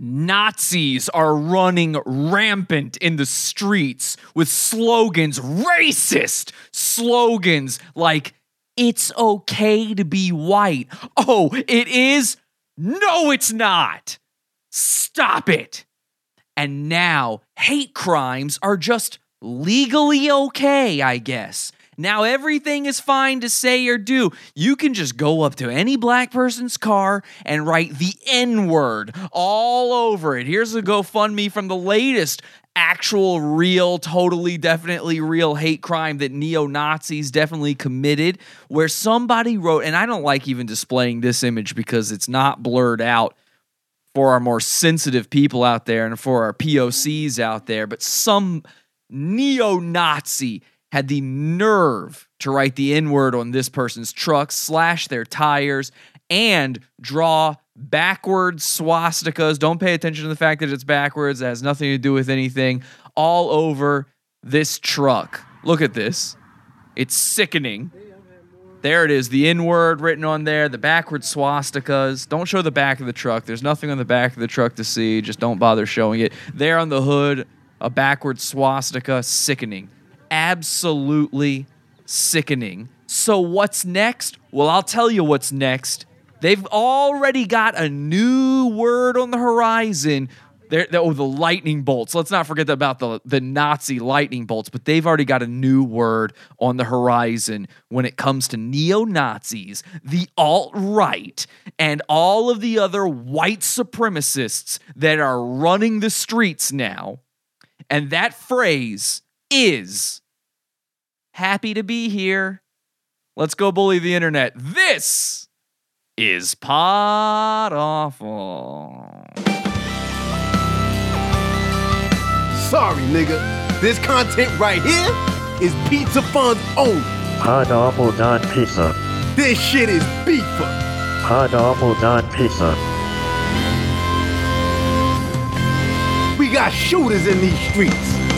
Nazis are running rampant in the streets with slogans, racist slogans like, it's okay to be white. Oh, it is? No, it's not. Stop it. And now hate crimes are just legally okay, I guess. Now everything is fine to say or do. You can just go up to any black person's car and write the N word all over it. Here's a GoFundMe from the latest actual, real, totally, definitely real hate crime that neo Nazis definitely committed, where somebody wrote, and I don't like even displaying this image because it's not blurred out for our more sensitive people out there and for our POCs out there, but some neo Nazi had the nerve to write the N word on this person's truck, slash their tires, and draw backwards swastikas. Don't pay attention to the fact that it's backwards, it has nothing to do with anything, all over this truck. Look at this. It's sickening. There it is, the N word written on there, the backwards swastikas. Don't show the back of the truck. There's nothing on the back of the truck to see. Just don't bother showing it. There on the hood, a backwards swastika, sickening absolutely sickening. So, what's next? Well, I'll tell you what's next. They've already got a new word on the horizon. They're, they're, oh, the lightning bolts. Let's not forget about the, the Nazi lightning bolts, but they've already got a new word on the horizon when it comes to neo Nazis, the alt right, and all of the other white supremacists that are running the streets now. And that phrase is happy to be here. Let's go bully the internet. This is Pod Awful. Sorry, nigga. This content right here is Pizza Fun's own. Pod Awful Don Pizza. This shit is beefer. Pod Awful Don Pizza. We got shooters in these streets.